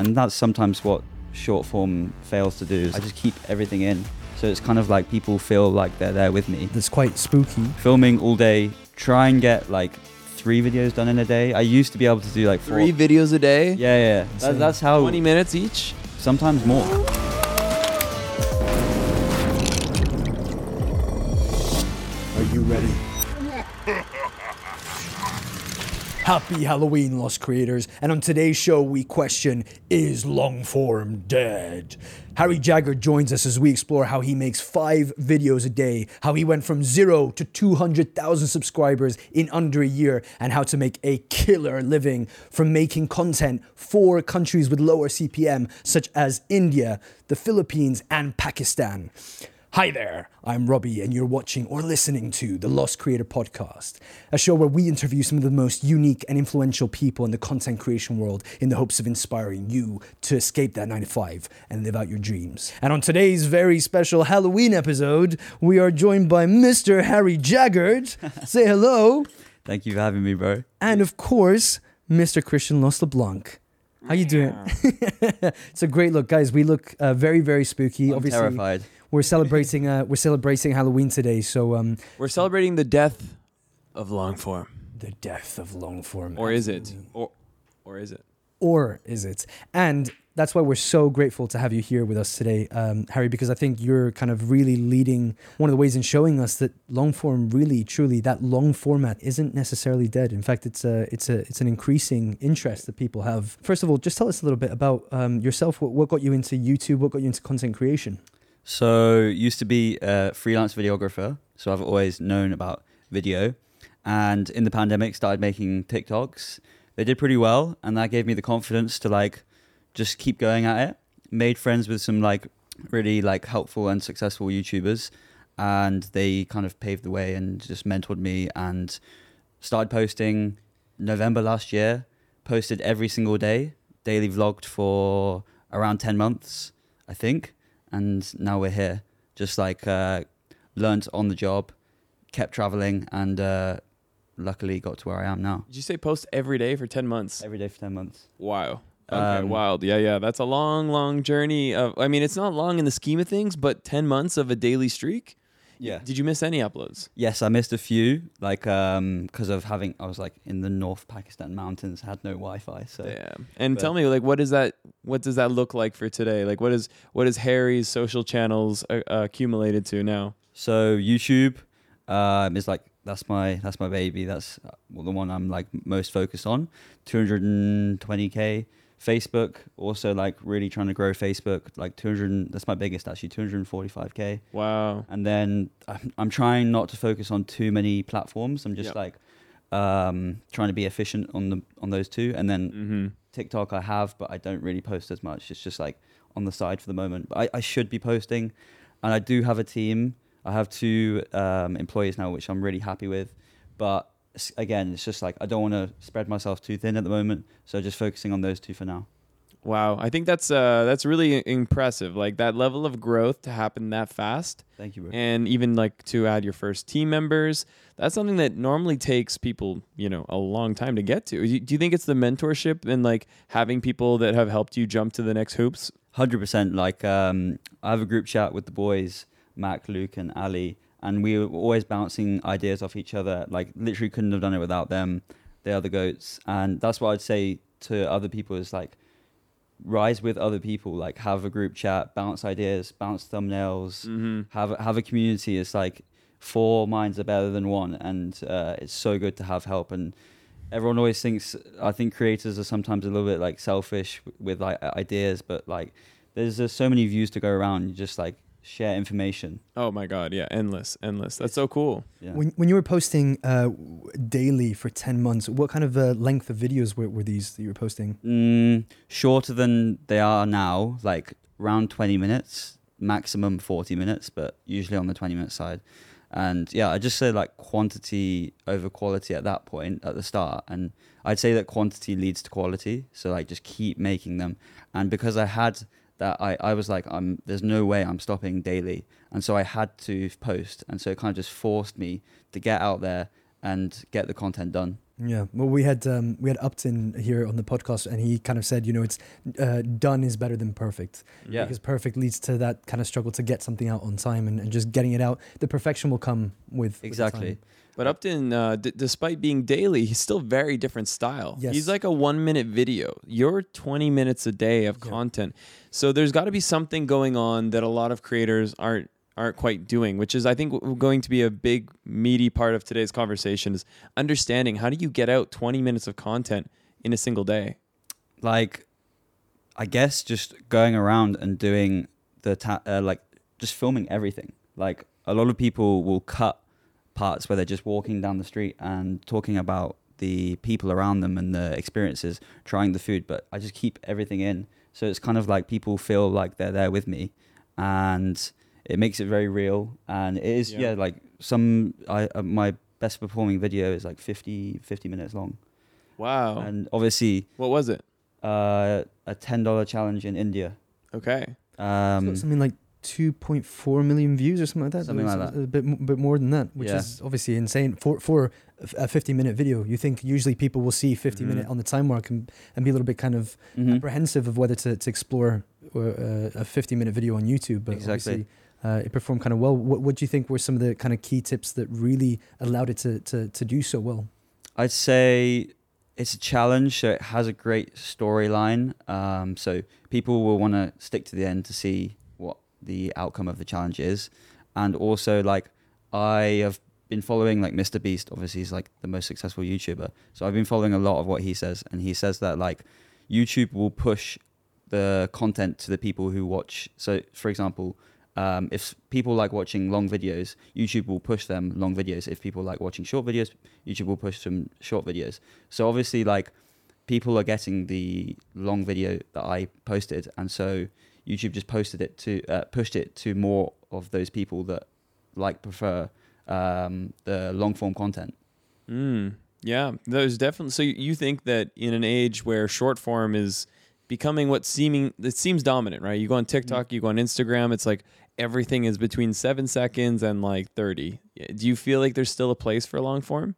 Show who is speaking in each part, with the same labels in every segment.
Speaker 1: and that's sometimes what short form fails to do. Is I just keep everything in, so it's kind of like people feel like they're there with me.
Speaker 2: That's quite spooky.
Speaker 1: Filming all day, try and get like three videos done in a day. I used to be able to do like four.
Speaker 3: Three videos a day.
Speaker 1: Yeah, yeah. That, that's how.
Speaker 3: 20 minutes each.
Speaker 1: Sometimes more.
Speaker 2: Are you ready? Happy Halloween, Lost Creators. And on today's show, we question Is Longform dead? Harry Jaggard joins us as we explore how he makes five videos a day, how he went from zero to 200,000 subscribers in under a year, and how to make a killer living from making content for countries with lower CPM, such as India, the Philippines, and Pakistan. Hi there, I'm Robbie, and you're watching or listening to the Lost Creator Podcast, a show where we interview some of the most unique and influential people in the content creation world in the hopes of inspiring you to escape that 9 to 5 and live out your dreams. And on today's very special Halloween episode, we are joined by Mr. Harry Jaggard. Say hello.
Speaker 1: Thank you for having me, bro.
Speaker 2: And of course, Mr. Christian Los LeBlanc. How you doing? it's a great look, guys. We look uh, very, very spooky.
Speaker 1: I'm
Speaker 2: Obviously,
Speaker 1: terrified.
Speaker 2: We're celebrating uh, we're celebrating Halloween today, so um,
Speaker 3: We're celebrating the death of long form.
Speaker 2: the death of long form.
Speaker 3: Or is it? Or or is it?
Speaker 2: Or is it? And that's why we're so grateful to have you here with us today, um, Harry, because I think you're kind of really leading one of the ways in showing us that long form really, truly, that long format isn't necessarily dead. In fact, it's a, it's a, it's an increasing interest that people have. First of all, just tell us a little bit about um, yourself. What, what got you into YouTube? What got you into content creation?
Speaker 1: So used to be a freelance videographer, so I've always known about video. And in the pandemic, started making TikToks. They did pretty well, and that gave me the confidence to like just keep going at it. Made friends with some like really like helpful and successful YouTubers, and they kind of paved the way and just mentored me and started posting November last year. Posted every single day, daily vlogged for around ten months, I think and now we're here. Just like uh, learned on the job, kept traveling, and uh, luckily got to where I am now.
Speaker 3: Did you say post every day for 10 months?
Speaker 1: Every day for ten months.
Speaker 3: Wow. Okay,
Speaker 1: Um,
Speaker 3: wild. Yeah, yeah. That's a long, long journey of I mean, it's not long in the scheme of things, but 10 months of a daily streak?
Speaker 1: Yeah.
Speaker 3: Did you miss any uploads?
Speaker 1: Yes, I missed a few, like um, because of having I was like in the North Pakistan mountains, had no Wi-Fi, so
Speaker 3: Yeah. And
Speaker 1: but-
Speaker 3: tell me like what is that what does that look like for today? Like what is what is Harry's social channels uh, uh, accumulated to now?
Speaker 1: So YouTube um, is like that's my that's my baby. That's uh, the one I'm like most focused on. 220k. Facebook also like really trying to grow Facebook. Like 200. That's my biggest actually. 245k.
Speaker 3: Wow.
Speaker 1: And then I'm, I'm trying not to focus on too many platforms. I'm just
Speaker 3: Yep.
Speaker 1: like um, trying to be efficient on the on those two. And then
Speaker 3: Mhm.
Speaker 1: TikTok I have, but I don't really post as much. It's just like on the side for the moment. But I, I should be posting, and I do have a team. I have two um, employees now, which I'm really happy with. But again, it's just like I don't want to spread myself too thin at the moment. So just focusing on those two for now.
Speaker 3: Wow. I think that's uh that's really impressive. Like that level of growth to happen that fast
Speaker 1: Thank you, bro.
Speaker 3: and even like to add your first team members. That's something that normally takes people, you know, a long time to get to. Do you think it's the mentorship and like having people that have helped you jump to the next hoops?
Speaker 1: Hundred percent. Like um, I have a group chat with the boys, Mac, Luke, and Ali, and we were always bouncing ideas off each other. Like literally couldn't have done it without them. They are the goats, and that's what I'd say to other people is like rise with other people. Like have a group chat, bounce ideas, bounce thumbnails,
Speaker 3: Mm-hmm.
Speaker 1: have a- have a community. It's like four minds are better than one, and uh, it's so good to have help. And everyone always thinks I think creators are sometimes a little bit like selfish with like ideas, but like there's just so many views to go around. You just like share information.
Speaker 3: Oh my god, yeah, endless, endless. That's so cool.
Speaker 1: Yeah.
Speaker 2: When, when you were posting uh, daily for 10 months, what kind of uh, length of videos were, were these that you were posting?
Speaker 1: Mm, shorter than they are now, like around 20 minutes, maximum 40 minutes, but usually on the 20 minute side. And yeah, I just say like quantity over quality at that point at the start. And I'd say that quantity leads to quality. So like just keep making them. And because I had that, I, I was like, I'm, there's no way I'm stopping daily. And so I had to post. And so it kind of just forced me to get out there and get the content done.
Speaker 2: Yeah, well, we had um, we had Upton here on the podcast, and he kind of said, you know, it's uh, done is better than perfect.
Speaker 1: Yeah.
Speaker 2: because perfect leads to that kind of struggle to get something out on time, and, and just getting it out. The perfection will come with with
Speaker 1: Exactly.
Speaker 2: time.
Speaker 3: But Upton, uh, d- despite being daily, he's still very different style.
Speaker 2: Yes.
Speaker 3: He's like a one minute video. You're 20 minutes a day of
Speaker 2: Yeah.
Speaker 3: content. So there's got to be something going on that a lot of creators aren't aren't quite doing, which is I think going to be a big meaty part of today's conversation is understanding how do you get out 20 minutes of content in a single day?
Speaker 1: like I guess just going around and doing the ta- uh, like just filming everything. Like a lot of people will cut parts where they're just walking down the street and talking about the people around them and the experiences, trying the food, but I just keep everything in. So it's kind of like people feel like they're there with me and it makes it very real and it is
Speaker 3: Yeah.
Speaker 1: yeah, like some I uh, my best performing video is like 50 50 minutes long.
Speaker 3: Wow.
Speaker 1: And obviously
Speaker 3: what was it?
Speaker 1: uh, a ten dollar challenge in India.
Speaker 3: Okay.
Speaker 1: Um,
Speaker 2: got something like 2.4 million views or something like that.
Speaker 1: Something like
Speaker 2: A bit, bit more than that, which
Speaker 1: Yeah.
Speaker 2: is obviously insane for for a 50 minute video. You think usually people will see 50
Speaker 1: Mhm.
Speaker 2: minute on the time mark and, and be a little bit kind of
Speaker 1: mhm.
Speaker 2: apprehensive of whether to, to explore uh, a 50 minute video on YouTube. But
Speaker 1: Exactly.
Speaker 2: obviously, uh, it performed kind of well. What, what do you think were some of the kind of key tips that really allowed it to, to, to do so well?
Speaker 1: I'd say it's a challenge, so it has a great storyline. Um, so people will want to stick to the end to see the outcome of the challenge is, and also like I have been following like Mr. Beast. Obviously, he's like the most successful YouTuber. So I've been following a lot of what he says, and he says that like YouTube will push the content to the people who watch. So, for example, um, if people like watching long videos, YouTube will push them long videos. If people like watching short videos, YouTube will push them short videos. So obviously, like people are getting the long video that I posted, and so YouTube just posted it to uh, pushed it to more of those people that like prefer um, the long form content.
Speaker 3: Mm, yeah, there's definitely. So you think that in an age where short form is becoming what seeming it seems dominant, right? You go on TikTok, you go on Instagram, it's like everything is between seven seconds and like thirty. Do you feel like there's still a place for long form?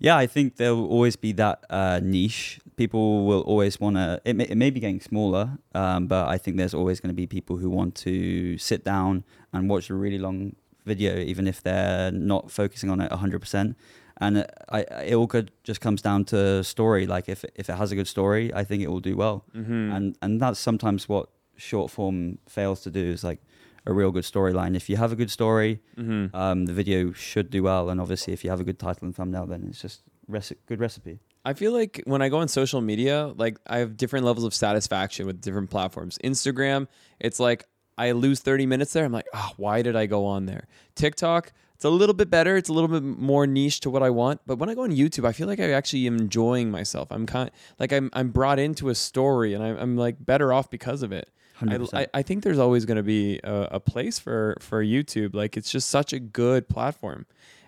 Speaker 1: Yeah, I think there will always be that uh, niche. People will always want to. It may, it may be getting smaller, um, but I think there's always going to be people who want to sit down and watch a really long video, even if they're not focusing on it 100%. And it, I, it all could just comes down to story. Like if if it has a good story, I think it will do well.
Speaker 3: Mm-hmm.
Speaker 1: And and that's sometimes what short form fails to do is like a real good storyline. If you have a good story,
Speaker 3: mm-hmm.
Speaker 1: um, the video should do well. And obviously, if you have a good title and thumbnail, then it's just reci- good recipe.
Speaker 3: I feel like when I go on social media, like I have different levels of satisfaction with different platforms. Instagram, it's like I lose 30 minutes there. I'm like, oh, why did I go on there? TikTok, it's a little bit better. It's a little bit more niche to what I want. But when I go on YouTube, I feel like I actually am enjoying myself. I'm kind like I'm I'm brought into a story and I'm, I'm like better off because of it. I, I, I think there's always going to be a, a place for for YouTube. Like it's just such a good platform.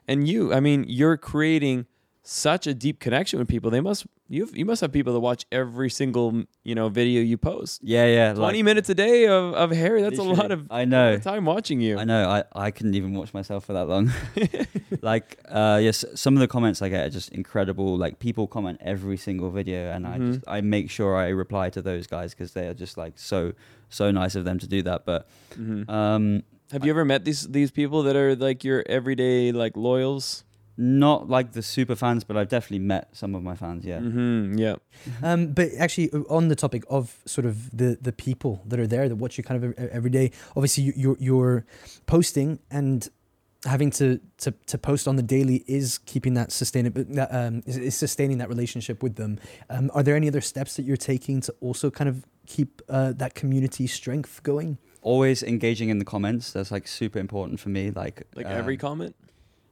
Speaker 3: And you, I mean, you're creating such a deep connection with people. They must you you must have people that watch every single you know video you post.
Speaker 1: yeah, yeah.
Speaker 3: Twenty
Speaker 1: like,
Speaker 3: minutes a day of, of Harry. That's a lot of
Speaker 1: I know.
Speaker 3: time watching you.
Speaker 1: I know. I, I couldn't even watch myself for that long. like, uh, yes, some of the comments I get are just incredible. Like, people comment every single video, and I
Speaker 3: Mhm.
Speaker 1: just I make sure I reply to those guys because they are just like so so nice of them to do that. But
Speaker 3: Mhm.
Speaker 1: um,
Speaker 3: have you ever met these these people that are like your everyday like loyals?
Speaker 1: Not like the super fans, but I've definitely met some of my fans. Yeah.
Speaker 3: Mm-hmm. Yeah.
Speaker 2: Um, but actually, uh, on the topic of sort of the the people that are there that watch you kind of every day, obviously you- you're you're posting and having to to to post on the daily is keeping that sustainable um is, is sustaining that relationship with them. Um, are there any other steps that you're taking to also kind of keep uh, that community strength going?
Speaker 1: Always engaging in the comments. That's like super important for me. Like
Speaker 3: Like
Speaker 1: um,
Speaker 3: every comment.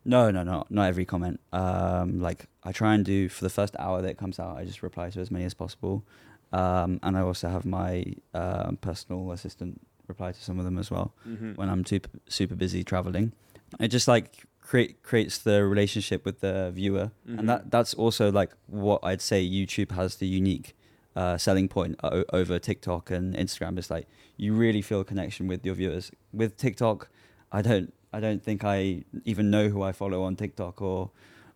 Speaker 1: No, no, no, not every comment. Um, like I try and do for the first hour that it comes out, I just reply to as many as possible, um, and I also have my um, personal assistant reply to some of them as well
Speaker 3: Mm-hmm.
Speaker 1: when I'm super super busy traveling. It just like create creates the relationship with the viewer,
Speaker 3: Mhm.
Speaker 1: and that that's also like what I'd say YouTube has the unique uh, selling point o- over TikTok and Instagram. Is like you really feel a connection with your viewers. With TikTok, I don't I don't think I even know who I follow on TikTok or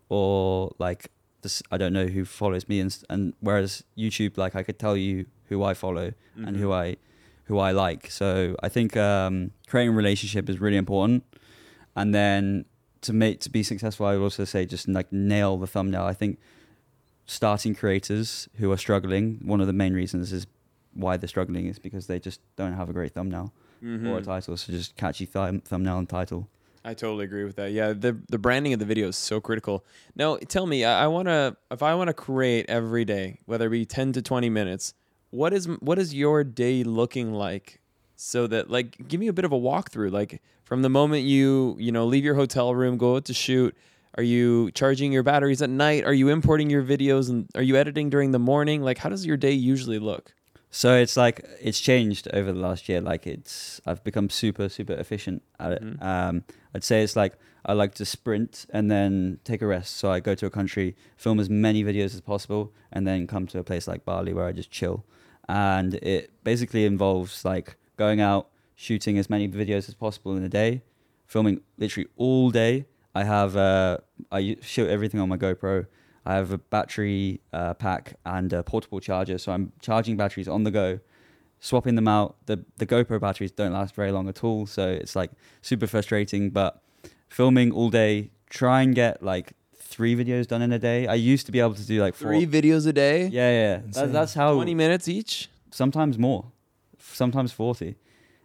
Speaker 1: or like this, I don't know who follows me, and and whereas YouTube, like I could tell you who I follow and
Speaker 3: Mm-hmm.
Speaker 1: who I who I like. So I think um, creating a relationship is really important, and then to make to be successful, I would also say just like nail the thumbnail. I think starting creators who are struggling, one of the main reasons is why they're struggling is because they just don't have a great thumbnail
Speaker 3: Mhm.
Speaker 1: or a title. So just catchy thumb, thumbnail and title.
Speaker 3: I totally agree with that. Yeah, the the branding of the video is so critical. Now, tell me, I, I want to if I want to create every day, whether it be 10 to 20 minutes, what is what is your day looking like so that like give me a bit of a walkthrough like from the moment you, you know, leave your hotel room, go out to shoot, are you charging your batteries at night? Are you importing your videos and are you editing during the morning? Like how does your day usually look?
Speaker 1: So it's like it's changed over the last year. Like it's I've become super super efficient at it.
Speaker 3: Mhm.
Speaker 1: Um, I'd say it's like I like to sprint and then take a rest. So I go to a country, film as many videos as possible, and then come to a place like Bali where I just chill. And it basically involves like going out, shooting as many videos as possible in a day, filming literally all day. I have uh, I shoot everything on my GoPro. I have a battery uh, pack and a portable charger, so I'm charging batteries on the go, swapping them out. The the GoPro batteries don't last very long at all, so it's like super frustrating. But filming all day, try and get like three videos done in a day. I used to be able to do like four.
Speaker 3: Three videos a day?
Speaker 1: yeah, yeah. That, that's how
Speaker 3: 20 minutes each?
Speaker 1: sometimes more, sometimes 40.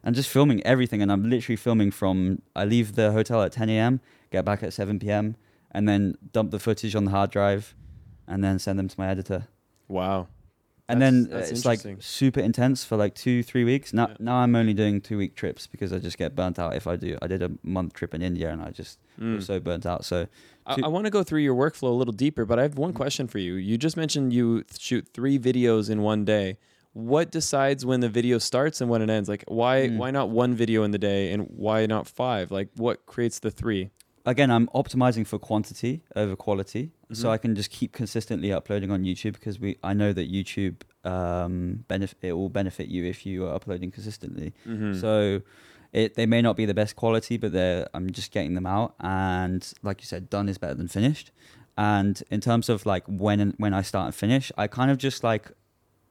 Speaker 1: And just filming everything. And I'm literally filming from, I leave the hotel at 10 a.m., get back at 7 p.m., and then dump the footage on the hard drive and then send them to my editor.
Speaker 3: Wow.
Speaker 1: And
Speaker 3: That's-
Speaker 1: then
Speaker 3: that's
Speaker 1: it's like super intense for like two, three weeks. Now,
Speaker 3: Yeah.
Speaker 1: now I'm only doing two week trips because I just get burnt out if I do. I did a month trip in India and I just
Speaker 3: Mm.
Speaker 1: was so burnt out. So
Speaker 3: I, I want to go through your workflow a little deeper, but I have one question for you. You just mentioned you shoot three videos in one day. What decides when the video starts and when it ends? Like, why
Speaker 1: Mm.
Speaker 3: why not one video in the day and why not five? Like, what creates the three?
Speaker 1: Again, I'm optimizing for quantity over quality, so
Speaker 3: Mhm.
Speaker 1: I can just keep consistently uploading on YouTube because we I know that YouTube um, benefit it will benefit you if you are uploading consistently.
Speaker 3: Mm-hmm.
Speaker 1: So it they may not be the best quality, but they're I'm just getting them out, and like you said, done is better than finished. And in terms of like when when I start and finish, I kind of just like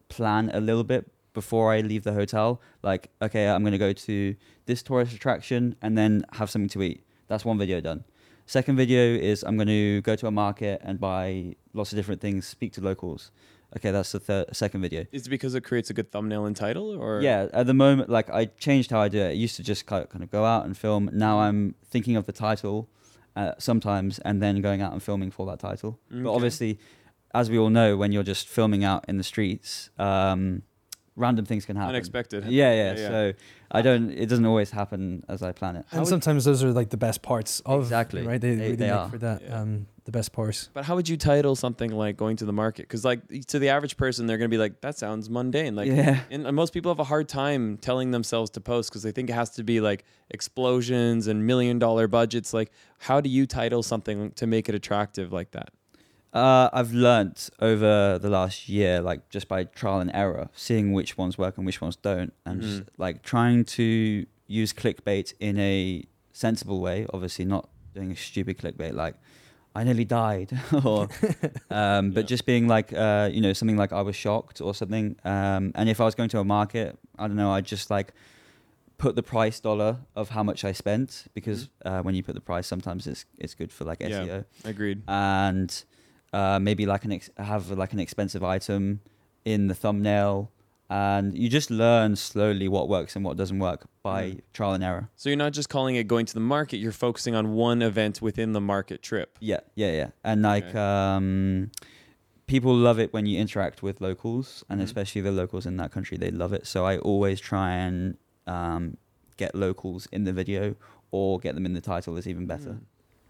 Speaker 1: plan a little bit before I leave the hotel. Like, okay, I'm gonna go to this tourist attraction and then have something to eat. That's one video done. Second video is I'm going to go to a market and buy lots of different things, speak to locals. Okay, that's the third, second video.
Speaker 3: Is it because it creates a good thumbnail and title, or
Speaker 1: Yeah, at the moment, like I changed how I do it. I used to just kind of go out and film. Now I'm thinking of the title uh, sometimes and then going out and filming for that title. But obviously, as we all know, when you're just filming out in the streets, um, random things can happen.
Speaker 3: unexpected?
Speaker 1: Yeah, yeah,
Speaker 3: Yeah, yeah.
Speaker 1: So I don't. It doesn't always happen as I plan it.
Speaker 3: How
Speaker 2: and
Speaker 3: would-
Speaker 2: sometimes those are like the best parts of
Speaker 1: Exactly.
Speaker 2: right. They,
Speaker 1: They-
Speaker 2: really
Speaker 1: they are.
Speaker 2: for that
Speaker 3: Yeah.
Speaker 2: um, the best parts.
Speaker 3: But how would you title something like going to the market? Because like to the average person, they're gonna be like, that sounds mundane. Like,
Speaker 1: yeah.
Speaker 3: and, and most people have a hard time telling themselves to post because they think it has to be like explosions and million dollar budgets. Like, how do you title something to make it attractive like that?
Speaker 1: Uh, I've learnt over the last year, like just by trial and error, seeing which ones work and which ones don't, and just,
Speaker 3: Mhm.
Speaker 1: like trying to use clickbait in a sensible way. Obviously, not doing a stupid clickbait like "I nearly died" or, um, but
Speaker 3: Yeah.
Speaker 1: just being like, uh, you know, something like "I was shocked" or something. Um, and if I was going to a market, I don't know, I'd just like put the price dollar of how much I spent because uh, when you put the price, sometimes it's it's good for like
Speaker 3: Yeah.
Speaker 1: SEO
Speaker 3: Agreed.
Speaker 1: and uh, maybe like an ex- have like an expensive item in the thumbnail, and you just learn slowly what works and what doesn't work by
Speaker 3: Mm.
Speaker 1: trial and error.
Speaker 3: So you're not just calling it going to the market; you're focusing on one event within the market trip.
Speaker 1: Yeah, yeah, yeah, and like
Speaker 3: Okay.
Speaker 1: um, people love it when you interact with locals, and
Speaker 3: Mhm.
Speaker 1: especially the locals in that country, they love it. So I always try and um, get locals in the video or get them in the title is even better.
Speaker 3: Mm.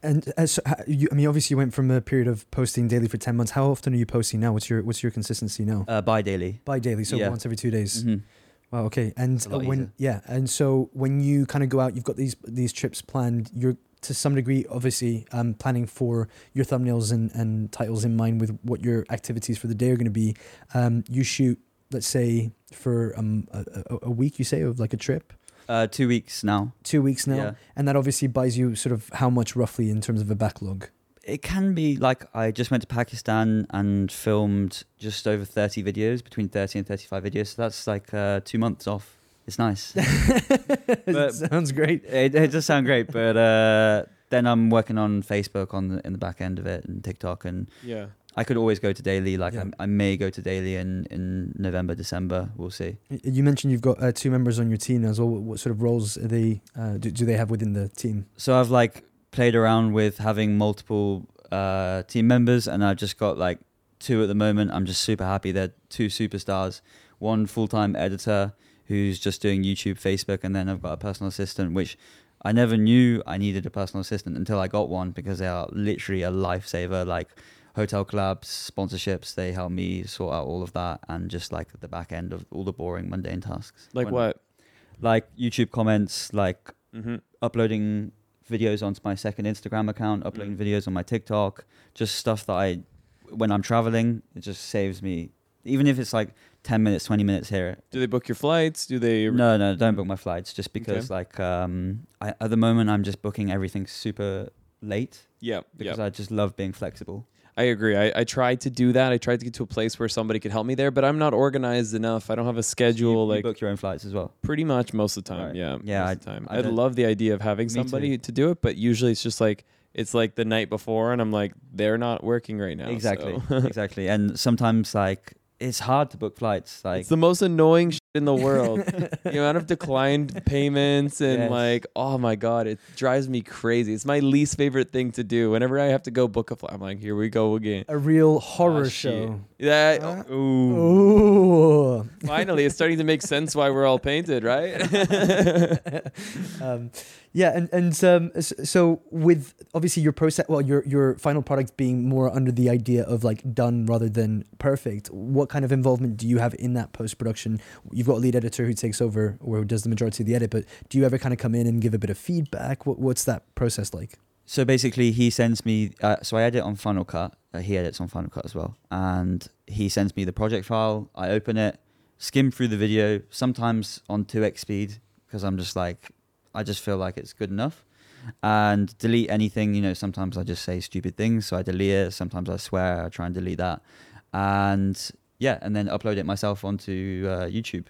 Speaker 2: And as you, I mean, obviously, you went from a period of posting daily for ten months. How often are you posting now? What's your What's your consistency now?
Speaker 1: Uh, bi daily.
Speaker 2: Bi daily, so
Speaker 1: yeah.
Speaker 2: once every two days.
Speaker 1: Mhm.
Speaker 2: Wow. Okay. And uh, when
Speaker 1: easier.
Speaker 2: yeah, and so when you kind of go out, you've got these these trips planned. You're to some degree, obviously, um, planning for your thumbnails and, and titles in mind with what your activities for the day are going to be. Um, you shoot, let's say, for um a, a, a week. You say of like a trip,
Speaker 1: Uh, two weeks now.
Speaker 2: two weeks now,
Speaker 1: Yeah.
Speaker 2: and that obviously buys you sort of how much roughly in terms of a backlog.
Speaker 1: It can be like I just went to Pakistan and filmed just over 30 videos, between 30 and 35 videos. So that's like uh, two months off. It's nice. But-
Speaker 2: Sounds great.
Speaker 1: it, it does sound great, but uh, then I'm working on Facebook on the, in the back end of it and TikTok, and
Speaker 3: Yeah.
Speaker 1: I could always go to daily. Like
Speaker 2: Yeah.
Speaker 1: I, I may go to daily in, in November, December. We'll see.
Speaker 2: You mentioned you've got uh, two members on your team as well. What, what sort of roles are they uh, do, do they have within the team?
Speaker 1: So I've like played around with having multiple uh, team members, and I've just got like two at the moment. I'm just super happy. They're two superstars. One full time editor who's just doing YouTube, Facebook, and then I've got a personal assistant, which I never knew I needed a personal assistant until I got one because they are literally a lifesaver. Like hotel collabs, sponsorships, they help me sort out all of that, and just like the back end of all the boring, mundane tasks.
Speaker 3: Like
Speaker 1: When-
Speaker 3: what?
Speaker 1: Like YouTube comments, like
Speaker 3: Mm-hmm.
Speaker 1: uploading videos onto my second Instagram account, uploading videos on my TikTok, just stuff that I, when I'm traveling, it just saves me. Even if it's like 10 minutes, 20 minutes here.
Speaker 3: Do they book your flights? Do they?
Speaker 1: No, no, don't book my flights just because, like, um, I, at the moment, I'm just booking everything super late
Speaker 3: Yeah. Yeah.
Speaker 1: because I just love being flexible.
Speaker 3: I agree. I, I tried to do that. I tried to get to a place where somebody could help me there, but I'm not organized enough. I don't have a
Speaker 1: You,
Speaker 3: schedule.
Speaker 1: you
Speaker 3: like
Speaker 1: book your own flights as well.
Speaker 3: pretty much most of the time.
Speaker 1: Right.
Speaker 3: Yeah.
Speaker 1: Yeah,
Speaker 3: Most
Speaker 1: I-
Speaker 3: of the time.
Speaker 1: I
Speaker 3: I'd love the idea of having somebody
Speaker 1: too.
Speaker 3: to do it, but usually it's just like it's like the night before, and I'm like, they're not working right now.
Speaker 1: exactly,
Speaker 3: so.
Speaker 1: exactly. And sometimes, like, it's hard to book flights. Like,
Speaker 3: it's the most annoying in the world. the amount of declined payments and
Speaker 1: Yes.
Speaker 3: like, oh my god, it drives me crazy. It's my least favorite thing to do. Whenever I have to go book a flight, I'm like, here we go again.
Speaker 2: A real horror
Speaker 3: Ah, shit.
Speaker 2: show.
Speaker 3: Yeah.
Speaker 2: Uh,
Speaker 3: ooh.
Speaker 2: Ooh.
Speaker 3: Finally, it's starting to make sense why we're all painted, right?
Speaker 2: um, yeah, and and um, so with obviously your process, well, your your final product being more under the idea of like done rather than perfect. What kind of involvement do you have in that post production? You've got a lead editor who takes over or does the majority of the edit, but do you ever kind of come in and give a bit of feedback? What what's that process like?
Speaker 1: So basically, he sends me. Uh, so I edit on Final Cut. Uh, he edits on Final Cut as well, and he sends me the project file. I open it, skim through the video. Sometimes on two x speed because I'm just like, I just feel like it's good enough, and delete anything. You know, sometimes I just say stupid things, so I delete it. Sometimes I swear. I try and delete that, and yeah, and then upload it myself onto uh, YouTube.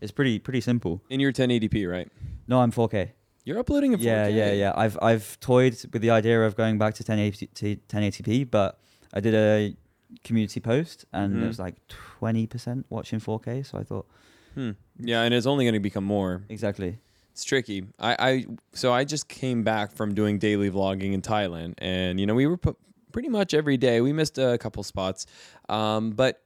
Speaker 1: It's pretty pretty simple.
Speaker 3: In your 1080p, right?
Speaker 1: No, I'm 4K.
Speaker 3: You're uploading in 4K.
Speaker 1: Yeah, yeah, yeah. I've I've toyed with the idea of going back to 1080 to 1080p, but I did a community post and
Speaker 3: Mhm.
Speaker 1: it was like 20% watching 4K. So I thought
Speaker 3: Hmm. Yeah, and it's only going to become more.
Speaker 1: exactly.
Speaker 3: It's tricky. I, I so I just came back from doing daily vlogging in Thailand, and you know we were pu- pretty much every day. We missed a couple spots, um, but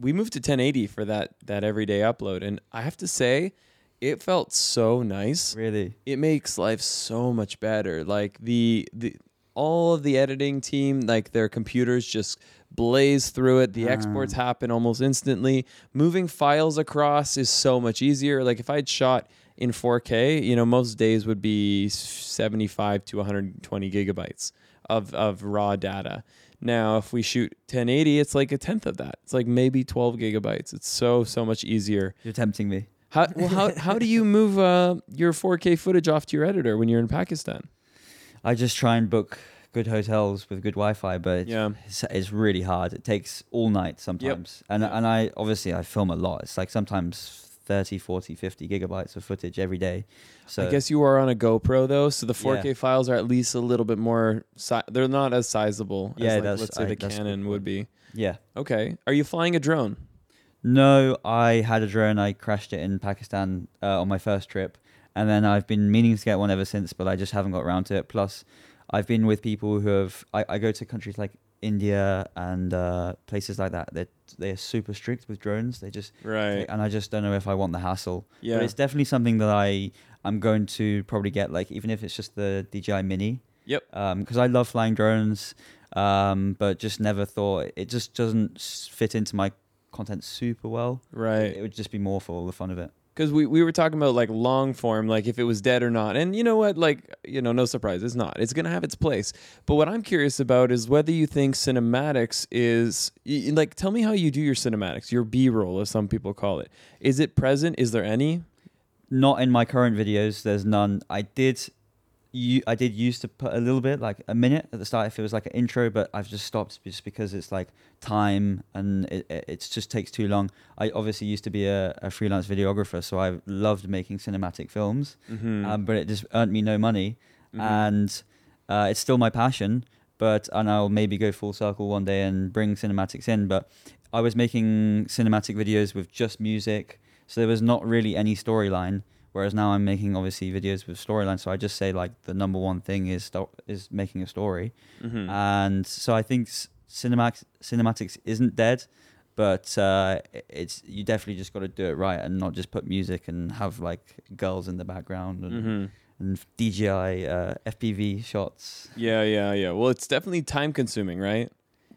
Speaker 3: we moved to 1080 for that that everyday upload, and I have to say, it felt so nice.
Speaker 1: Really.
Speaker 3: It makes life so much better. Like the the all of the editing team, like their computers just blaze through it. The exports happen almost instantly. Moving files across is so much easier. Like if I'd shot in 4K, you know, most days would be 75 to 120 gigabytes of of raw data. Now, if we shoot 1080, it's like a tenth of that. It's like maybe 12 gigabytes. It's so so much easier.
Speaker 1: You're tempting me.
Speaker 3: How well how how do you move uh, your 4K footage off to your editor when you're in Pakistan?
Speaker 1: I just try and book good hotels with good Wi-Fi, but
Speaker 3: Yeah.
Speaker 1: it's, it's really hard. It takes all night sometimes. And and I obviously I film a lot. It's like sometimes 30, 40, 50 gigabytes of footage every day. So
Speaker 3: I guess you are on a GoPro though, so the 4K
Speaker 1: Yeah.
Speaker 3: files are at least a little bit more. Si- they're not as sizable.
Speaker 1: Yeah,
Speaker 3: as like,
Speaker 1: that's-
Speaker 3: let's say
Speaker 1: I-
Speaker 3: the Canon would be.
Speaker 1: yeah.
Speaker 3: Okay, are you flying a drone?
Speaker 1: No, I had a drone. I crashed it in Pakistan uh, on my first trip, and then I've been meaning to get one ever since, but I just haven't got around to it. Plus, I've been with people who have. I, I go to countries like India and uh, places like that. They they are super strict with drones. They just
Speaker 3: Right.
Speaker 1: and I just don't know if I want the hassle.
Speaker 3: Yeah.
Speaker 1: But it's definitely something that I I'm going to probably get. Like even if it's just the DJI Mini.
Speaker 3: Yep.
Speaker 1: Um, Because I love flying drones, um, but just never thought it just doesn't fit into my content super well.
Speaker 3: Right.
Speaker 1: It would just be more for the fun of it.
Speaker 3: Because we, we were talking about like long form like if it was dead or not. And you know what? Like you know no surprise it's not. It's gonna have its place. But what i'm curious about is whether you think cinematics is like tell me how you do your cinematics your b-roll as some people call it. Is it present? Is there any?
Speaker 1: Not in my current videos. There's none. I did you I did used to put a little bit like a minute at the start if it was like an intro, but I've just stopped just because it's like time and it it just takes too long. I obviously used to be a, a freelance videographer, so I loved making cinematic films,
Speaker 3: Mm-hmm.
Speaker 1: um, but it just earned me no money,
Speaker 3: Mhm.
Speaker 1: and uh, it's still my passion. But and I'll maybe go full circle one day and bring cinematics in. But I was making cinematic videos with just music, so there was not really any storyline. Whereas now I'm making obviously videos with storyline, so I just say like the number one thing is sto- is making a story,
Speaker 3: Mhm.
Speaker 1: and so I think cinematics cinematics isn't dead, but uh, it's you definitely just got to do it right and not just put music and have like girls in the background and,
Speaker 3: Mhm.
Speaker 1: and DJI uh, FPV shots.
Speaker 3: Yeah, yeah, yeah. Well, it's definitely time consuming, right?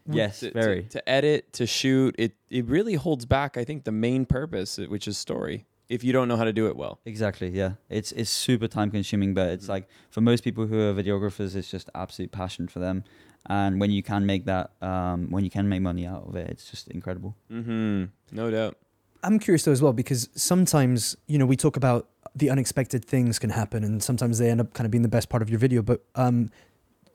Speaker 1: Yes,
Speaker 3: to, to-
Speaker 1: very.
Speaker 3: To, edit, to shoot, it it really holds back. I think the main purpose, which is story. If you don't know how to do it well.
Speaker 1: Exactly. Yeah, it's it's super time consuming, but it's
Speaker 3: Mhm.
Speaker 1: like for most people who are videographers, it's just absolute passion for them. And when you can make that, um, when you can make money out of it, it's just incredible.
Speaker 3: Mm-hmm. No doubt.
Speaker 2: I'm curious though as well because sometimes you know we talk about the unexpected things can happen and sometimes they end up kind of being the best part of your video but um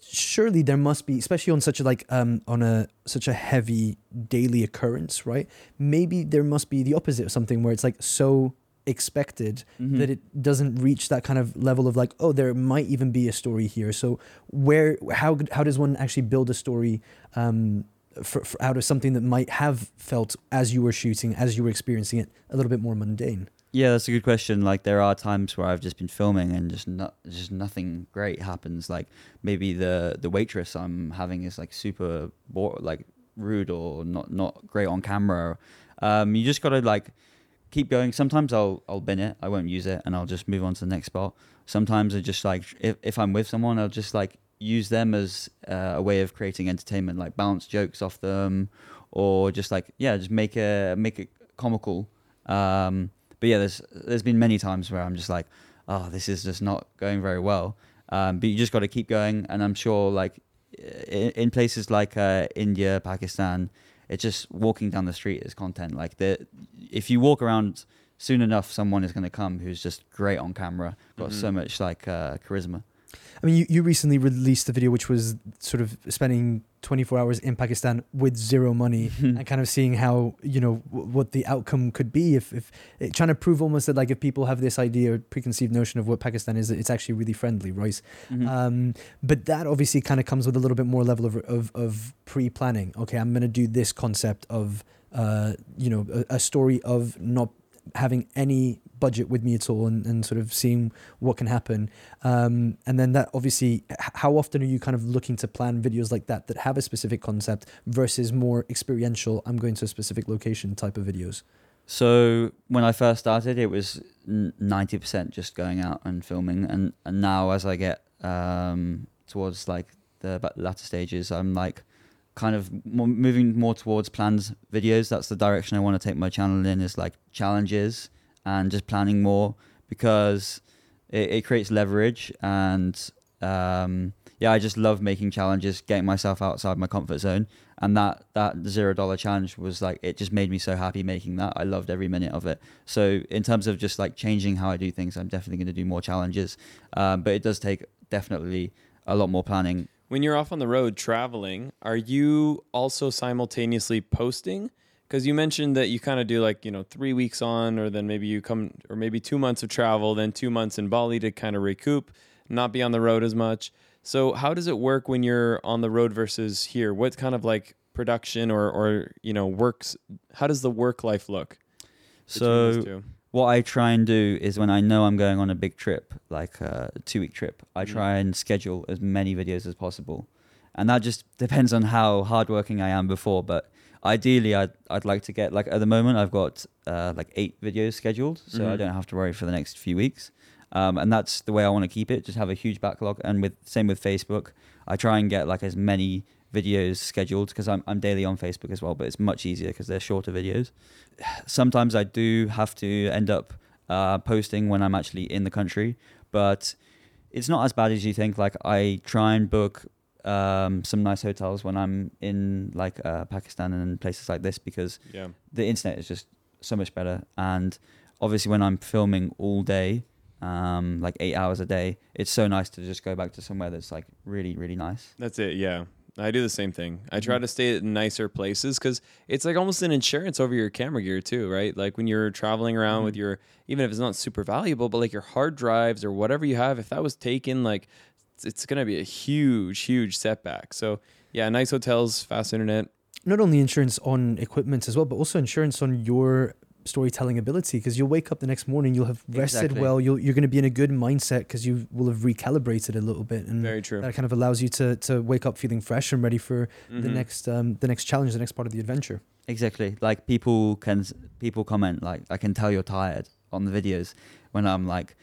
Speaker 2: surely there must be especially on such a like um on a such a heavy daily occurrence right maybe there must be the opposite of something where it's like so expected
Speaker 1: Mhm.
Speaker 2: that it doesn't reach that kind of level of like oh there might even be a story here so where how how does one actually build a story um for, for out of something that might have felt as you were shooting as you were experiencing it a little bit more mundane
Speaker 1: Yeah, that's a good question. Like there are times where I've just been filming and just not just nothing great happens. Like maybe the the waitress I'm having is like super bo- like rude or not not great on camera. Um, you just gotta like keep going. Sometimes I'll I'll bin it. I won't use it and I'll just move on to the next spot. Sometimes I just like if if I'm with someone, I'll just like use them as uh, a way of creating entertainment, like bounce jokes off them, or just like yeah, just make a make it comical. Um, but yeah, there's there's been many times where I'm just like, oh, this is just not going very well. Um, but you just got to keep going, and I'm sure like in, in places like uh, India, Pakistan, it's just walking down the street is content. Like the if you walk around soon enough, someone is going to come who's just great on camera, got so
Speaker 3: Mhm.
Speaker 1: much like uh, charisma.
Speaker 2: I mean, you, you recently released a video which was sort of spending 24 hours in Pakistan with zero money and kind of seeing how, you know, w- what the outcome could be if, if it, trying to prove almost that like if people have this idea or preconceived notion of what Pakistan is, it's actually really friendly, right?
Speaker 1: Mhm.
Speaker 2: Um, but that obviously kind of comes with a little bit more level of, of, of pre-planning. Okay, I'm going to do this concept of, uh, you know, a, a story of not having any budget with me at all and, and sort of seeing what can happen. Um, and then that obviously, how often are you kind of looking to plan videos like that that have a specific concept versus more experiential, I'm going to a specific location type of videos?
Speaker 1: So when I first started, it was ninety percent just going out and filming, and and now as I get um, towards like the latter stages, I'm like kind of moving more towards planned videos. That's the direction I want to take my channel in. Is like challenges and just planning more because it, it creates leverage and um, yeah, I just love making challenges, getting myself outside my comfort zone, and that that zero dollar challenge was like it just made me so happy making that. I loved every minute of it. So in terms of just like changing how I do things, I'm definitely going to do more challenges, um, but it does take definitely a lot more planning.
Speaker 3: When you're off on the road traveling, are you also simultaneously posting? Because you mentioned that you kind of do like, you know, three weeks on, or then maybe you come, or maybe two months of travel, then two months in Bali to kind of recoup, not be on the road as much. So, how does it work when you're on the road versus here? What kind of like production or, or you know, works? How does the work life look?
Speaker 1: So? What I try and do is when I know I'm going on a big trip, like a two week trip, I
Speaker 3: Mhm.
Speaker 1: try and schedule as many videos as possible. And that just depends on how hardworking I am before. But ideally, I'd, I'd like to get, like at the moment, I've got uh, like eight videos scheduled. So I
Speaker 3: Mhm.
Speaker 1: don't have to worry for the next few weeks. Um, and that's the way I want to keep it, just have a huge backlog. And with same with Facebook, I try and get like as many videos scheduled because I'm, I'm daily on Facebook as well, but it's much easier because they're shorter videos sometimes I do have to end up uh, posting when I'm actually in the country, but it's not as bad as you think. Like I try and book um, some nice hotels when I'm in like uh, Pakistan and places like this because
Speaker 3: Yeah.
Speaker 1: the internet is just so much better. And obviously, when I'm filming all day, um, like eight hours a day. It's so nice to just go back to somewhere that's like really, really nice.
Speaker 3: That's it. Yeah. I do the same thing. I try
Speaker 1: Mhm.
Speaker 3: to stay at nicer places because it's like almost an insurance over your camera gear too, right? Like when you're traveling around with
Speaker 1: Mhm.
Speaker 3: your, even if it's not super valuable, but like your hard drives or whatever you have, if that was taken, like it's, it's gonna be a huge, huge setback. So yeah, nice hotels, fast internet.
Speaker 2: Not only insurance on equipment as well, but also insurance on your storytelling ability because you'll wake up the next morning, you'll have rested
Speaker 1: Exactly.
Speaker 2: well, you'll, you're going to be in a good mindset because you will have recalibrated a little bit. And
Speaker 3: Very true.
Speaker 2: that kind of allows you to, to wake up feeling fresh and ready for the
Speaker 3: Mhm.
Speaker 2: next um, the next challenge, the next part of the adventure.
Speaker 1: Exactly. Like people can people comment like I can tell you're tired on the videos when I'm like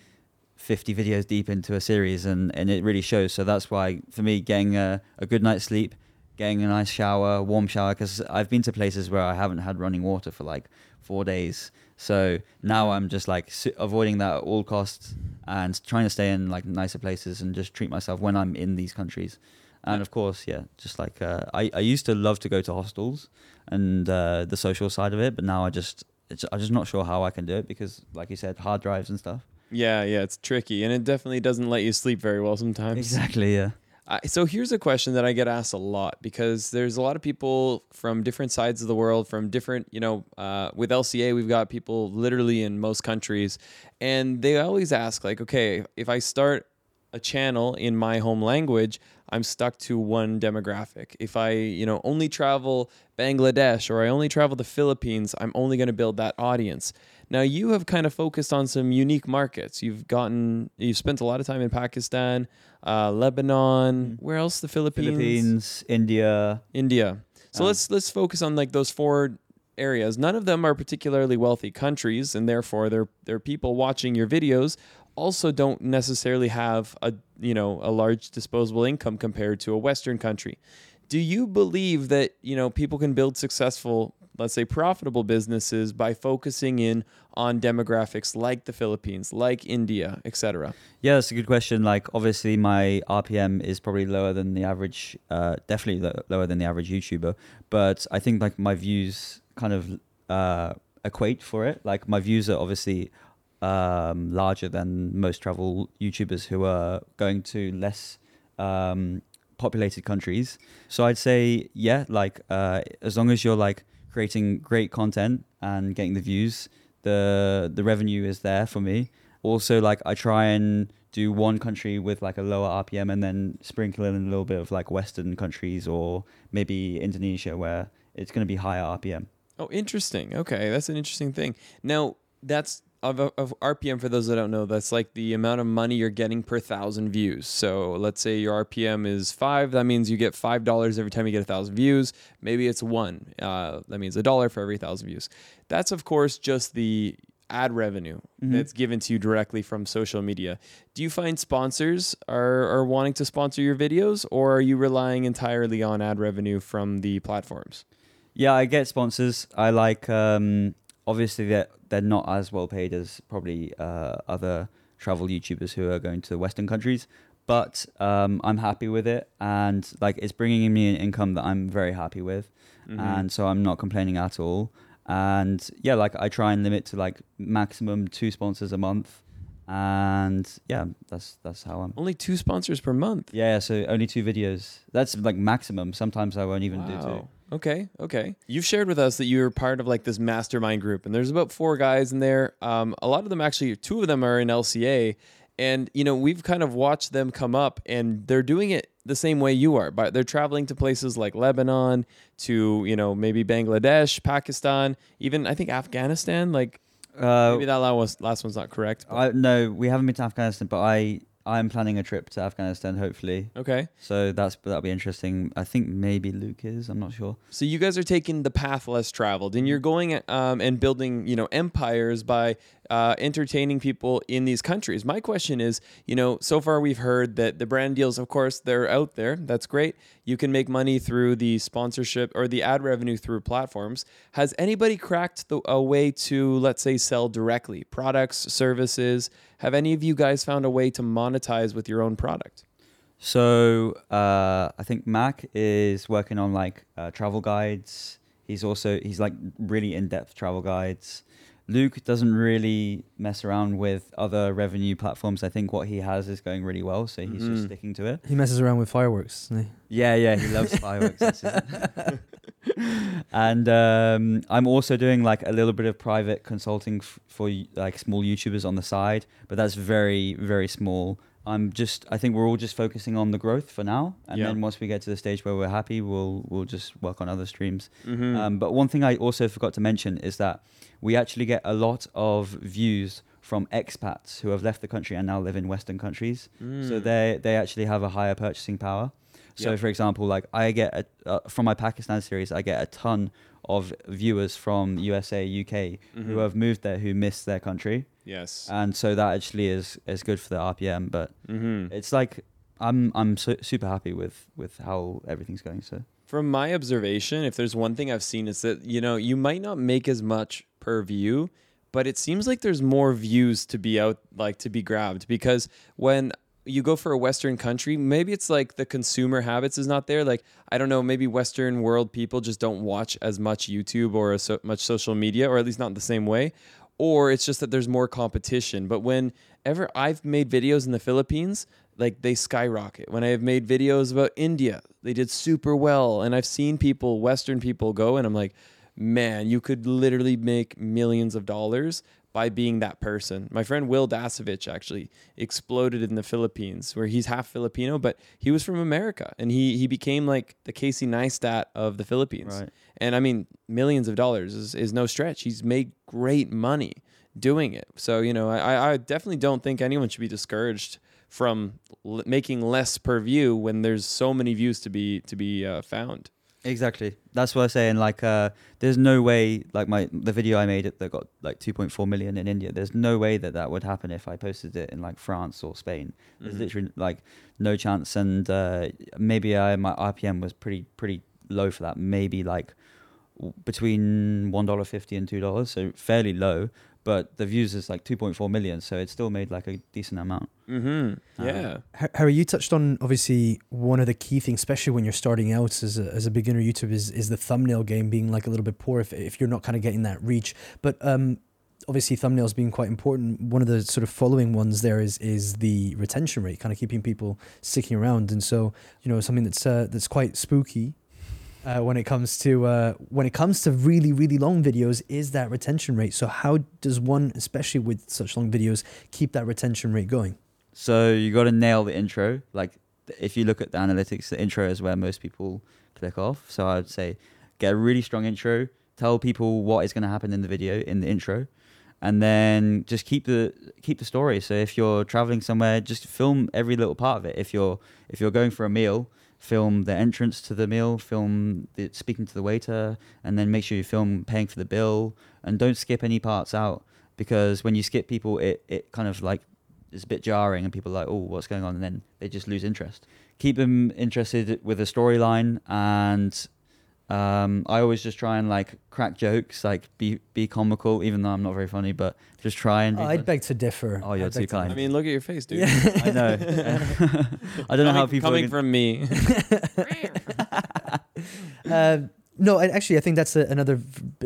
Speaker 1: 50 videos deep into a series and and it really shows. So that's why for me getting a, a good night's sleep, getting a nice shower, warm shower because I've been to places where I haven't had running water for like 4 days. So now I'm just like avoiding that at all costs and trying to stay in like nicer places and just treat myself when I'm in these countries. And of course, yeah, just like uh, I, I used to love to go to hostels and uh, the social side of it, but now I just it's, I'm just not sure how I can do it because, like you said, hard drives and stuff.
Speaker 3: Yeah, yeah, it's tricky, and it definitely doesn't let you sleep very well sometimes.
Speaker 1: Exactly. Yeah.
Speaker 3: I, so here's a question that I get asked a lot because there's a lot of people from different sides of the world, from different, you know, uh, with LCA, we've got people literally in most countries, and they always ask, like, okay, if I start a channel in my home language, I'm stuck to one demographic. If I, you know, only travel Bangladesh or I only travel the Philippines, I'm only going to build that audience. Now you have kind of focused on some unique markets. You've gotten, you've spent a lot of time in Pakistan, uh, Lebanon. Where else? The Philippines,
Speaker 1: Philippines, India.
Speaker 3: India. So
Speaker 1: Um,
Speaker 3: let's let's focus on like those four areas. None of them are particularly wealthy countries, and therefore their their people watching your videos also don't necessarily have a you know a large disposable income compared to a Western country. Do you believe that you know people can build successful, let's say profitable businesses by focusing in on demographics like the Philippines, like India, etc.?
Speaker 1: Yeah, that's a good question. Like, obviously, my RPM is probably lower than the average, uh, definitely lo- lower than the average YouTuber. But I think like my views kind of uh, equate for it. Like, my views are obviously um, larger than most travel YouTubers who are going to less um, populated countries. So I'd say, yeah, like uh, as long as you're like creating great content and getting the views, the the revenue is there for me. Also, like I try and do one country with like a lower RPM and then sprinkle in a little bit of like Western countries or maybe Indonesia where it's going to be higher RPM.
Speaker 3: Oh, interesting. Okay, that's an interesting thing. Now, that's of, of RPM for those that don't know. That's like the amount of money you're getting per thousand views. So let's say your RPM is five. That means you get five dollars every time you get a thousand views. Maybe it's one. Uh, that means a dollar for every thousand views. That's of course just the ad revenue
Speaker 1: Mhm.
Speaker 3: that's given to you directly from social media. Do you find sponsors are, are wanting to sponsor your videos, or are you relying entirely on ad revenue from the platforms?
Speaker 1: Yeah, I get sponsors. I like um obviously they're they're not as well paid as probably uh, other travel YouTubers who are going to Western countries, but um, I'm happy with it and like it's bringing me an income that I'm very happy with,
Speaker 3: Mhm.
Speaker 1: and so I'm not complaining at all. And yeah, like I try and limit to like maximum two sponsors a month, and yeah, that's that's how I'm.
Speaker 3: Only two sponsors per month.
Speaker 1: Yeah, so only two videos. That's like maximum. Sometimes I won't even do two.
Speaker 3: Okay, okay. You've shared with us that you're part of like this mastermind group, and there's about four guys in there. Um, a lot of them actually, two of them are in LCA, and you know we've kind of watched them come up, and they're doing it the same way you are. But they're traveling to places like Lebanon, to you know maybe Bangladesh, Pakistan, even I think Afghanistan. Like
Speaker 1: Uh,
Speaker 3: maybe that last last one's not correct.
Speaker 1: I no, we haven't been to Afghanistan, but I I'm planning a trip to Afghanistan hopefully.
Speaker 3: okay.
Speaker 1: So that's that'll be interesting. I think maybe Luke is. I'm not sure.
Speaker 3: So you guys are taking the path less traveled, and you're going um, and building, you know, empires by uh, entertaining people in these countries. My question is, you know, so far we've heard that the brand deals, of course, they're out there. That's great. You can make money through the sponsorship or the ad revenue through platforms. Has anybody cracked the, a way to, let's say, sell directly products, services? Have any of you guys found a way to monetize with your own product?
Speaker 1: So uh, I think Mac is working on like uh, travel guides. He's also he's like really in depth travel guides. Luke doesn't really mess around with other revenue platforms. I think what he has is going really well, so he's
Speaker 3: Mhm.
Speaker 1: just sticking to it.
Speaker 2: He messes around with fireworks. doesn't he?
Speaker 1: Yeah, yeah, he loves fireworks. that's it. and um, I'm also doing like a little bit of private consulting f- for like small YouTubers on the side, but that's very, very small. I'm just, I think we're all just focusing on the growth for now, and
Speaker 3: Yeah.
Speaker 1: then once we get to the stage where we're happy, we'll we'll just work on other streams.
Speaker 3: Mhm.
Speaker 1: Um, but one thing I also forgot to mention is that we actually get a lot of views from expats who have left the country and now live in Western countries. So
Speaker 3: Mm.
Speaker 1: they they actually have a higher purchasing power. So
Speaker 3: Yep.
Speaker 1: for example, like I get a, uh, from my Pakistan series, I get a ton of viewers from USA, UK who
Speaker 3: Mhm.
Speaker 1: have moved there who miss their country,
Speaker 3: yes.
Speaker 1: and so that actually is is good for the RPM. But
Speaker 3: mm-hmm.
Speaker 1: it's like I'm I'm su- super happy with with how everything's going. So
Speaker 3: From my observation, if there's one thing I've seen is that you know you might not make as much per view, but it seems like there's more views to be out like to be grabbed because when you go for a western country maybe it's like the consumer habits is not there like i don't know maybe western world people just don't watch as much youtube or so much social media or at least not in the same way or it's just that there's more competition. But whenever i've made videos in the philippines like they skyrocket. When i have made videos about india they did super well. And i've seen people western people go and i'm like man you could literally make millions of dollars by being that person. My friend Wil Dasovich actually exploded in the Philippines, where he's half Filipino, but he was from America, and he he became like the Casey Neistat of the Philippines.
Speaker 1: right,
Speaker 3: And I mean, millions of dollars is, is no stretch. He's made great money doing it. So you know, I I definitely don't think anyone should be discouraged from l- making less per view when there's so many views to be to be uh, found.
Speaker 1: Exactly. That's what I'm saying. Like, uh, there's no way. Like my the video I made it that got like 2.4 million in India. There's no way that that would happen if I posted it in like France or Spain. There's
Speaker 3: Mhm.
Speaker 1: literally like no chance. And uh, maybe I my RPM was pretty pretty low for that. Maybe like w- between one dollar fifty and two dollars, so fairly low. But the views is like 2.4 million, so it still made like a decent amount.
Speaker 3: Mm-hmm.
Speaker 1: Um,
Speaker 3: Yeah.
Speaker 2: Har- Harry, you touched on obviously one of the key things, especially when you're starting out as a, as a beginner YouTube, is, is the thumbnail game being like a little bit poor if, if you're not kind of getting that reach. But um, obviously, thumbnails being quite important. One of the sort of following ones there is is the retention rate, kind of keeping people sticking around. And so, you know, something that's uh, that's quite spooky. Uh, when it comes to uh, when it comes to really really long videos, is that retention rate? So how does one, especially with such long videos, keep that retention rate going?
Speaker 1: So you got to nail the intro. Like if you look at the analytics, the intro is where most people click off. So I'd say get a really strong intro. Tell people what is going to happen in the video in the intro, and then just keep the keep the story. So if you're traveling somewhere, just film every little part of it. If you're if you're going for a meal, film the entrance to the meal, film the speaking to the waiter, and then make sure you film paying for the bill, and don't skip any parts out because when you skip people, it it kind of like is a bit jarring, and people are like, oh, what's going on, and then they just lose interest. Keep them interested with a storyline, and um, I always just try and like crack jokes, like be be comical, even though I'm not very funny, but just try and. Be
Speaker 2: I'd beg to differ.
Speaker 1: Oh, you're
Speaker 2: I'd beg
Speaker 1: too
Speaker 2: to
Speaker 1: kind.
Speaker 3: I mean, look at your face, dude.
Speaker 2: Yeah.
Speaker 1: I know. I don't know how
Speaker 3: Coming-
Speaker 1: people.
Speaker 3: coming
Speaker 1: are
Speaker 3: from me.
Speaker 2: Uh, no, I, actually, I think that's a, another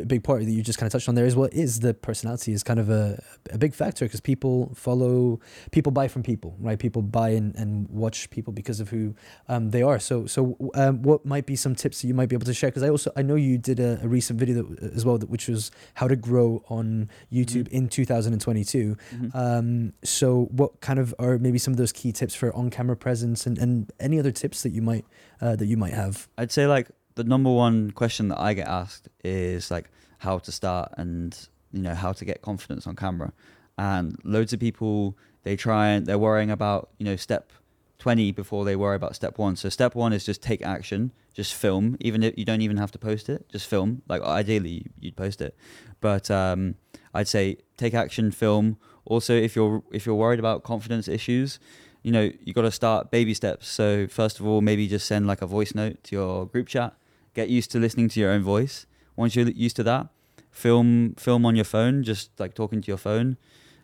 Speaker 2: big part that you just kind of touched on there is what is the personality is kind of a, a big factor because people follow, people buy from people, right? People buy and, and watch people because of who um, they are. So, so um, what might be some tips that you might be able to share? Because I also I know you did a, a recent video that, as well, that, which was how to grow on YouTube in 2022.
Speaker 1: Mhm.
Speaker 2: Um, so, what kind of are maybe some of those key tips for on-camera presence and, and any other tips that you might uh, that you might have?
Speaker 1: I'd say like the number one question that I get asked is like how to start and you know how to get confidence on camera, and loads of people they try and they're worrying about you know step 20 before they worry about step one. So step one is just take action, just film, even if you don't even have to post it, just film. Like ideally you'd post it, but um, I'd say take action, film. Also, if you're if you're worried about confidence issues, you know you got to start baby steps. So first of all, maybe just send like a voice note to your group chat. Get used to listening to your own voice. Once you're used to that, film film on your phone, just like talking to your phone.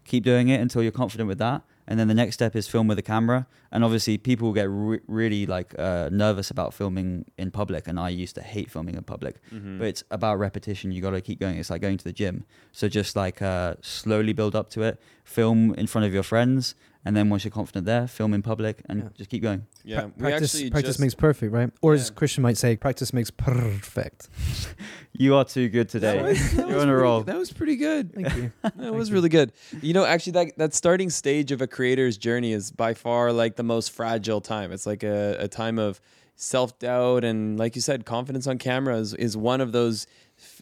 Speaker 1: Keep doing it until you're confident with that, and then the next step is film with a camera. And obviously, people get re- really like uh, nervous about filming in public, and I used to hate filming in public.
Speaker 3: Mhm.
Speaker 1: But it's about repetition. You got to keep going. It's like going to the gym. So just like uh, slowly build up to it. Film in front of your friends, and then once you're confident there, film in public, and
Speaker 2: Yeah.
Speaker 1: just keep going.
Speaker 3: yeah,
Speaker 2: Pra-
Speaker 3: we
Speaker 2: practice
Speaker 3: actually
Speaker 2: practice
Speaker 3: just-
Speaker 2: makes perfect, right? Or as Christian might say, practice makes perfect.
Speaker 1: You are too good today.
Speaker 3: That was- that
Speaker 1: You're
Speaker 3: was
Speaker 1: on a
Speaker 3: pretty-
Speaker 1: roll.
Speaker 3: That was pretty good.
Speaker 2: Thank you.
Speaker 3: That was really good. You know, actually, that that starting stage of a creator's journey is by far like the most fragile time. It's like a, a time of self doubt and, like you said, confidence on camera is, is one of those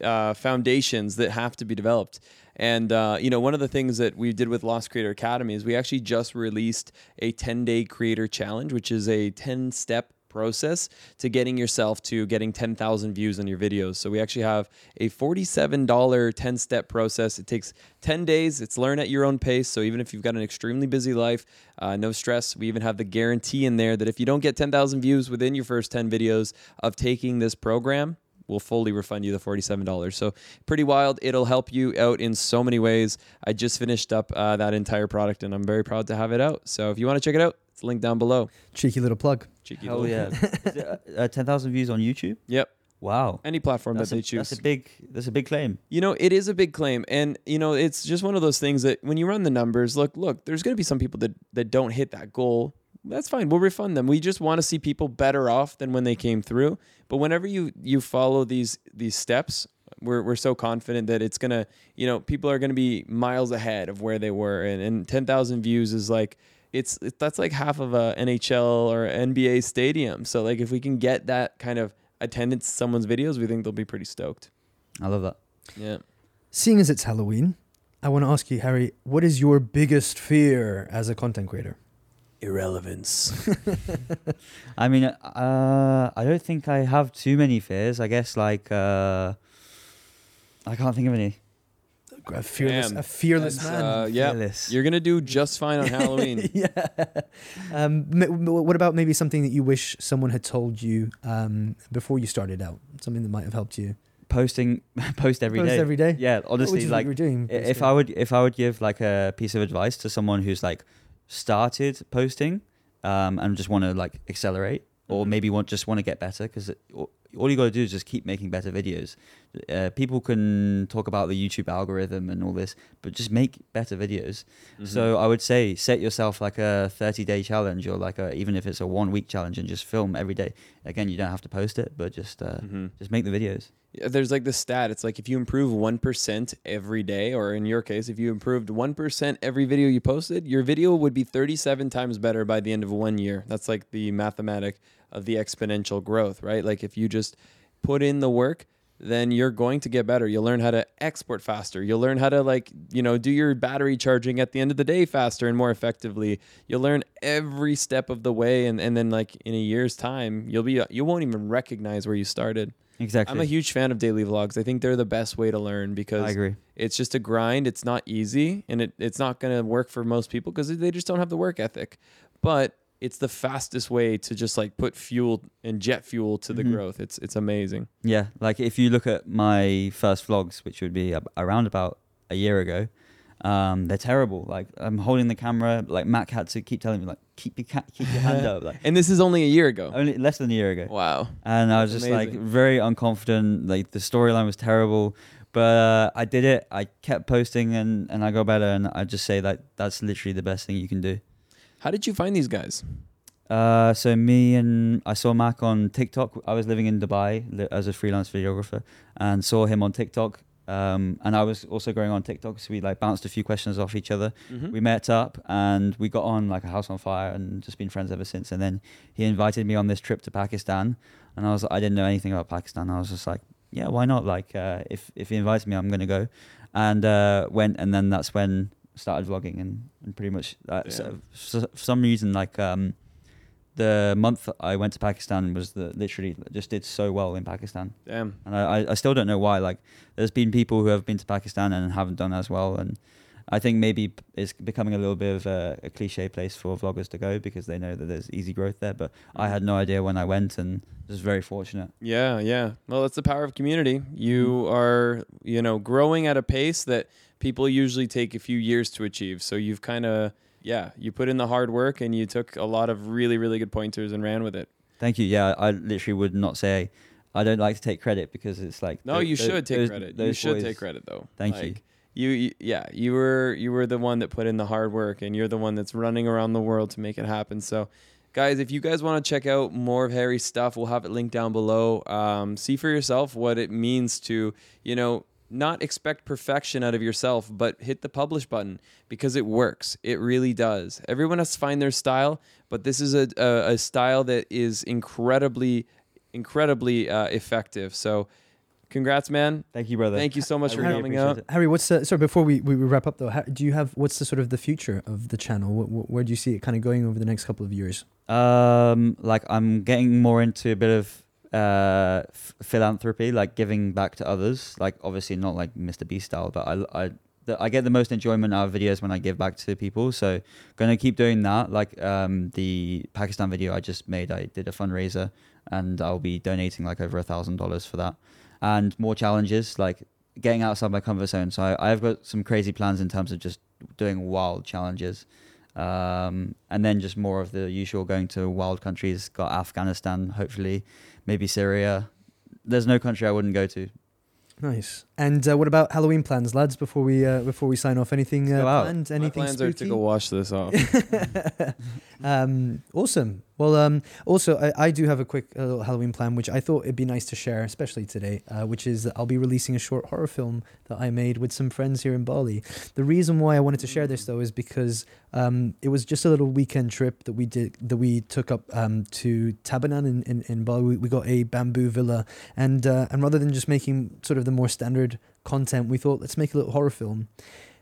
Speaker 3: uh, foundations that have to be developed. And uh, you know, one of the things that we did with Lost Creator Academy is we actually just released a 10 day creator challenge, which is a 10 step process to getting yourself to getting 10,000 views on your videos. So we actually have a $47 10 step process. It takes 10 days. It's learn at your own pace. So even if you've got an extremely busy life, uh, no stress. We even have the guarantee in there that if you don't get 10,000 views within your first 10 videos of taking this program, we'll fully refund you the $47. So pretty wild. It'll help you out in so many ways. I just finished up uh, that entire product and I'm very proud to have it out. So if you want to check it out, it's linked down below.
Speaker 2: Cheeky little plug.
Speaker 3: Cheeky
Speaker 1: Hell
Speaker 3: little-
Speaker 1: yeah! Is it, uh, Ten thousand views on YouTube.
Speaker 3: Yep.
Speaker 1: Wow.
Speaker 3: Any platform
Speaker 1: That's
Speaker 3: that
Speaker 1: a,
Speaker 3: they choose.
Speaker 1: that's a big. That's a big claim.
Speaker 3: You know, it is a big claim, and you know, it's just one of those things that when you run the numbers, look, look, there's going to be some people that that don't hit that goal. That's fine. We'll refund them. We just want to see people better off than when they came through. But whenever you you follow these these steps, we're we're so confident that it's gonna, you know, people are gonna be miles ahead of where they were, and and ten thousand views is like. It's, it, that's like half of a NHL or NBA stadium. So like if we can get that kind of attendance to someone's videos, we think they'll be pretty stoked.
Speaker 1: I love that.
Speaker 3: Yeah.
Speaker 2: Seeing as it's Halloween, I want to ask you, Harry, what is your biggest fear as a content creator?
Speaker 3: Irrelevance.
Speaker 1: I mean, uh, I don't think I have too many fears. I guess like uh, I can't think of any.
Speaker 2: A fearless,
Speaker 3: Damn.
Speaker 2: a fearless
Speaker 3: That's,
Speaker 2: man.
Speaker 3: uh, yeah,
Speaker 1: Fearless.
Speaker 3: you're gonna do just fine on Halloween.
Speaker 2: yeah. Um, m- m- what about maybe something that you wish someone had told you um, before you started out? Something that might have helped you.
Speaker 1: posting, post every day.
Speaker 2: Post every day?
Speaker 1: Yeah,
Speaker 2: Which
Speaker 1: honestly,
Speaker 2: is what
Speaker 1: like
Speaker 2: you were doing.
Speaker 1: i- if. I would if I would give like a piece of advice to someone who's like started posting um, and just want to like accelerate or
Speaker 3: Mhm.
Speaker 1: maybe want just want to get better because all you got to do is just keep making better videos. Uh, people can talk about the YouTube algorithm and all this, but just make better videos.
Speaker 3: Mm-hmm.
Speaker 1: So I would say set yourself like a 30 day challenge or like a, even if it's a one week challenge and just film every day. Again, you don't have to post it, but just uh,
Speaker 3: Mhm.
Speaker 1: just make the videos.
Speaker 3: There's like the stat. It's like if you improve one percent every day, or in your case, if you improved one percent every video you posted, your video would be 37 times better by the end of one year. That's like the mathematic of the exponential growth, right? Like if you just put in the work, then you're going to get better. You'll learn how to export faster. You'll learn how to like, you know, do your battery charging at the end of the day faster and more effectively. You'll learn every step of the way and, and then like in a year's time, you'll be you won't even recognize where you started.
Speaker 1: Exactly.
Speaker 3: I'm a huge fan of daily vlogs. I think they're the best way to learn because I
Speaker 1: agree.
Speaker 3: it's just a grind. It's not easy and it, it's not going to work for most people because they just don't have the work ethic. But it's the fastest way to just like put fuel and jet fuel to the
Speaker 1: Mhm.
Speaker 3: growth. It's it's amazing.
Speaker 1: Yeah, like if you look at my first vlogs, which would be around about a year ago, um, they're terrible. Like I'm holding the camera, like Mac had to keep telling me, like keep your ca- keep your hand up, like
Speaker 3: And this is only a year ago.
Speaker 1: only less than a year ago.
Speaker 3: Wow.
Speaker 1: And I was
Speaker 3: That's
Speaker 1: just like very unconfident. Like the storyline was terrible, but uh, I did it. I kept posting, and and I got better. And I just say that that's literally the best thing you can do.
Speaker 3: How did you find these guys?
Speaker 1: Uh, so me and I saw Mac on TikTok. I was living in Dubai li- as a freelance videographer, and saw him on TikTok. Um, and I was also going on TikTok, so we like bounced a few questions off each other.
Speaker 3: Mhm.
Speaker 1: We met up and we got on like a house on fire, and just been friends ever since. And then he invited me on this trip to Pakistan, and I was I didn't know anything about Pakistan. I was just like, yeah, why not? Like, uh, if if he invites me, I'm gonna go, and uh, went. And then that's when started vlogging, and, and pretty much uh, so, so, for some reason like um the month I went to Pakistan was the literally just did so well in Pakistan,
Speaker 3: Damn.
Speaker 1: and I, I- still don't know why. Like, there's been people who have been to Pakistan and haven't done as well, and I think maybe it's becoming a little bit of a, a cliche place for vloggers to go because they know that there's easy growth there. But I had no idea when I went, and was very fortunate.
Speaker 3: Yeah, yeah. Well, it's the power of community. You
Speaker 1: Mm-hmm.
Speaker 3: are, you know, growing at a pace that people usually take a few years to achieve. So you've kind of yeah, you put in the hard work and you took a lot of really, really good pointers and ran with it.
Speaker 1: Thank you. Yeah, I literally would not say. I don't like to take credit because it's like
Speaker 3: No, you should take
Speaker 1: those-
Speaker 3: credit. You should
Speaker 1: boys-
Speaker 3: take credit though.
Speaker 1: Thank you.
Speaker 3: You. You, yeah, you were you were the one that put in the hard work, and you're the one that's running around the world to make it happen. So, guys, if you guys want to check out more of Harry's stuff, we'll have it linked down below. Um, see for yourself what it means to you know not expect perfection out of yourself, but hit the publish button because it works. It really does. Everyone has to find their style, but this is a a, a style that is incredibly incredibly uh, effective. So. Congrats, man.
Speaker 1: Thank you, brother.
Speaker 3: Thank you so much
Speaker 1: I
Speaker 3: for
Speaker 1: really
Speaker 3: coming
Speaker 1: appreciate
Speaker 3: out.
Speaker 1: it.
Speaker 2: Harry, what's the sorry before we, we wrap up though? How, do you have what's the sort of the future of the channel? Wh- wh- where do you see it kind of going over the next couple of years?
Speaker 1: Um, like I'm getting more into a bit of uh f- philanthropy, like giving back to others. Like obviously not like Mr. Beast style, but I I the, I get the most enjoyment out of videos when I give back to people. So gonna keep doing that. Like um the Pakistan video I just made, I did a fundraiser, and I'll be donating like over a thousand dollars for that, and more challenges like getting outside my comfort zone. So I, I've got some crazy plans in terms of just doing wild challenges um, and then just more of the usual going to wild countries. Got Afghanistan, hopefully, maybe Syria. There's no country I wouldn't go to.
Speaker 2: Nice. And uh, what about Halloween plans, lads? Before we uh, before we sign off, anything
Speaker 1: Let's
Speaker 2: uh,
Speaker 1: go out.
Speaker 2: planned?
Speaker 3: My
Speaker 2: Anything
Speaker 3: plans are to go wash this off.
Speaker 2: um, awesome. Well, um, also I, I do have a quick uh, little Halloween plan, which I thought it'd be nice to share, especially today. Uh, which is that I'll be releasing a short horror film that I made with some friends here in Bali. The reason why I wanted to share this though is because um, it was just a little weekend trip that we did that we took up um, to Tabanan in, in, in Bali. We, we got a bamboo villa, and uh, and rather than just making sort of the more standard content, we thought let's make a little horror film.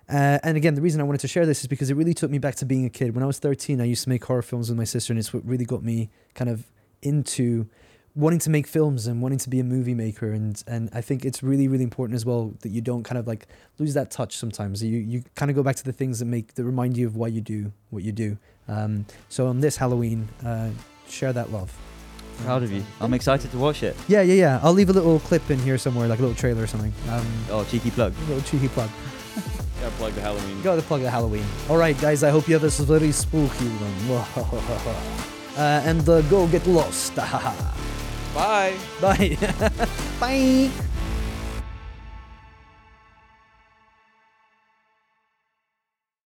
Speaker 2: Uh, and again, the reason I wanted to share this is because it really took me back to being a kid. When I was 13, I used to make horror films with my sister, and it's what really got me kind of into wanting to make films and wanting to be a movie maker. And, and I think it's really, really important as well that you don't kind of like lose that touch sometimes. You, you kind of go back to the things that make, that remind you of why you do what you do. Um, so on this Halloween, uh, share that love.
Speaker 1: Proud of you. I'm excited to watch it.
Speaker 2: Yeah, yeah, yeah. I'll leave a little clip in here somewhere, like a little trailer or something. Um,
Speaker 1: Oh, cheeky plug.
Speaker 2: a little cheeky plug.
Speaker 3: Gotta plug the Halloween.
Speaker 2: Got to plug the Halloween. All right, guys. I hope you have a very spooky one. uh, and uh, go get lost.
Speaker 3: Bye.
Speaker 2: Bye. Bye.